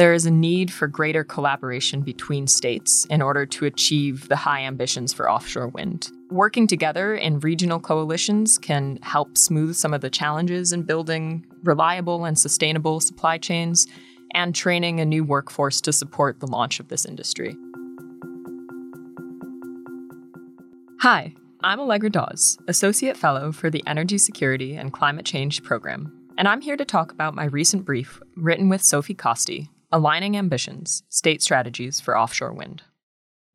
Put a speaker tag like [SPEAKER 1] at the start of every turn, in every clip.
[SPEAKER 1] there is a need for greater collaboration between states in order to achieve the high ambitions for offshore wind. Working together in regional coalitions can help smooth some of the challenges in building reliable and sustainable supply chains and training a new workforce to support the launch of this industry. Hi, I'm Allegra Dawes, Associate Fellow for the Energy Security and Climate Change Program, and I'm here to talk about my recent brief written with Sophie Coste, Aligning Ambitions State Strategies for Offshore Wind.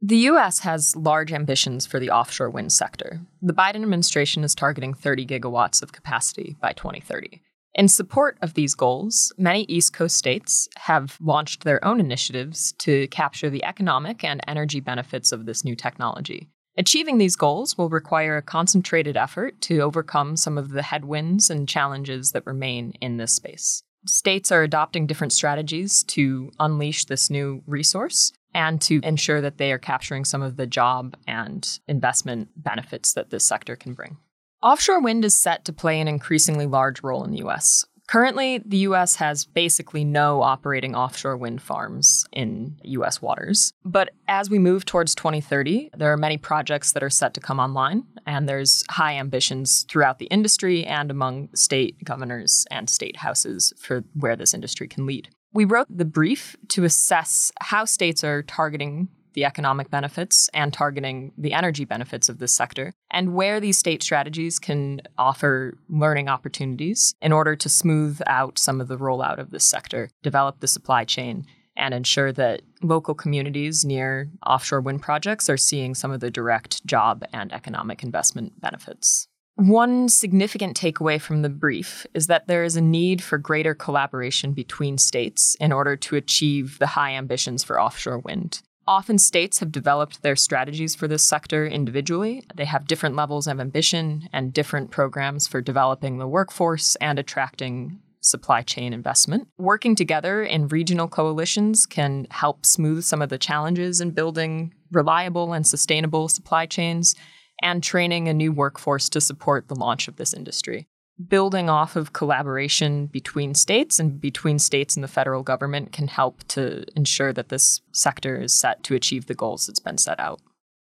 [SPEAKER 1] The U.S. has large ambitions for the offshore wind sector. The Biden administration is targeting 30 gigawatts of capacity by 2030. In support of these goals, many East Coast states have launched their own initiatives to capture the economic and energy benefits of this new technology. Achieving these goals will require a concentrated effort to overcome some of the headwinds and challenges that remain in this space. States are adopting different strategies to unleash this new resource and to ensure that they are capturing some of the job and investment benefits that this sector can bring. Offshore wind is set to play an increasingly large role in the US. Currently, the US has basically no operating offshore wind farms in US waters. But as we move towards 2030, there are many projects that are set to come online, and there's high ambitions throughout the industry and among state governors and state houses for where this industry can lead. We wrote the brief to assess how states are targeting the economic benefits and targeting the energy benefits of this sector, and where these state strategies can offer learning opportunities in order to smooth out some of the rollout of this sector, develop the supply chain, and ensure that local communities near offshore wind projects are seeing some of the direct job and economic investment benefits. One significant takeaway from the brief is that there is a need for greater collaboration between states in order to achieve the high ambitions for offshore wind. Often states have developed their strategies for this sector individually. They have different levels of ambition and different programs for developing the workforce and attracting supply chain investment. Working together in regional coalitions can help smooth some of the challenges in building reliable and sustainable supply chains and training a new workforce to support the launch of this industry building off of collaboration between states and between states and the federal government can help to ensure that this sector is set to achieve the goals that's been set out.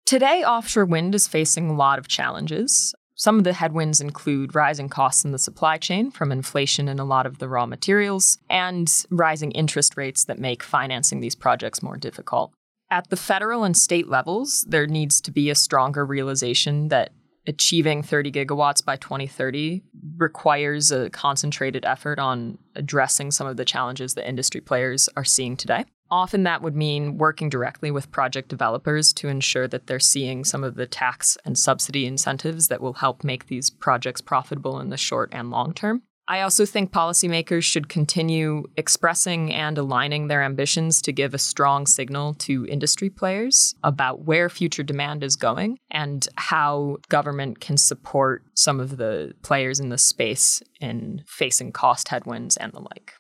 [SPEAKER 1] Today, offshore wind is facing a lot of challenges. Some of the headwinds include rising costs in the supply chain from inflation in a lot of the raw materials and rising interest rates that make financing these projects more difficult. At the federal and state levels, there needs to be a stronger realization that achieving 30 gigawatts by 2030 requires a concentrated effort on addressing some of the challenges that industry players are seeing today. Often that would mean working directly with project developers to ensure that they're seeing some of the tax and subsidy incentives that will help make these projects profitable in the short and long term. I also think policymakers should continue expressing and aligning their ambitions to give a strong signal to industry players about where future demand is going and how government can support some of the players in the space in facing cost headwinds and the like.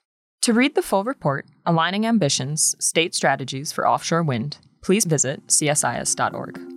[SPEAKER 1] To read the full report, Aligning Ambitions State Strategies for Offshore Wind, please visit csis.org.